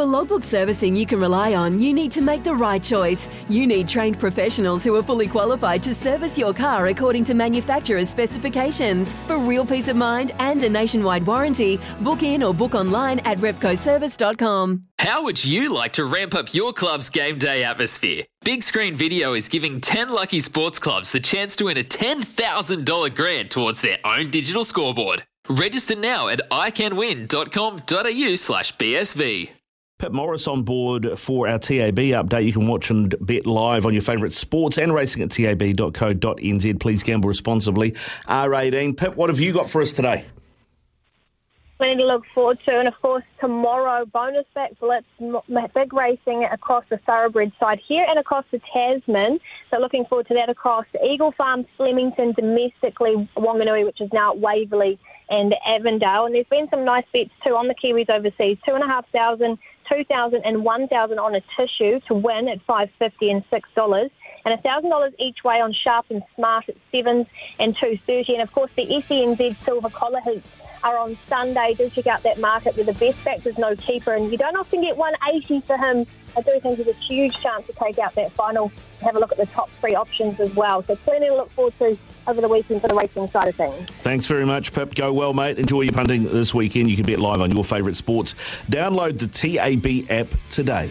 For logbook servicing you can rely on, you need to make the right choice. You need trained professionals who are fully qualified to service your car according to manufacturer's specifications. For real peace of mind and a nationwide warranty, book in or book online at repcoservice.com. How would you like to ramp up your club's game day atmosphere? Big Screen Video is giving 10 lucky sports clubs the chance to win a $10,000 grant towards their own digital scoreboard. Register now at iCanWin.com.au slash BSV. Pip Morris on board for our TAB update. You can watch and bet live on your favourite sports and racing at tab.co.nz. Please gamble responsibly. R18. Pip, what have you got for us today? Plenty to look forward to. And of course, tomorrow, bonus back blitz, big racing across the thoroughbred side here and across the Tasman. So looking forward to that across Eagle Farm, Flemington, domestically Wanganui, which is now Waverley and Avondale. And there's been some nice bets too on the Kiwis overseas. Two and a half thousand, two thousand, and one thousand on a tissue to win at five fifty and six dollars and $1,000 each way on Sharp and Smart at sevens and 230 And of course, the SENZ Silver Collar Heats are on Sunday. Do check out that market where the best factor's no keeper, and you don't often get 180 for him. I do think there's a huge chance to take out that final. Have a look at the top three options as well. So plenty to look forward to over the weekend for the racing side of things. Thanks very much, Pip. Go well, mate. Enjoy your punting this weekend. You can bet live on your favourite sports. Download the TAB app today.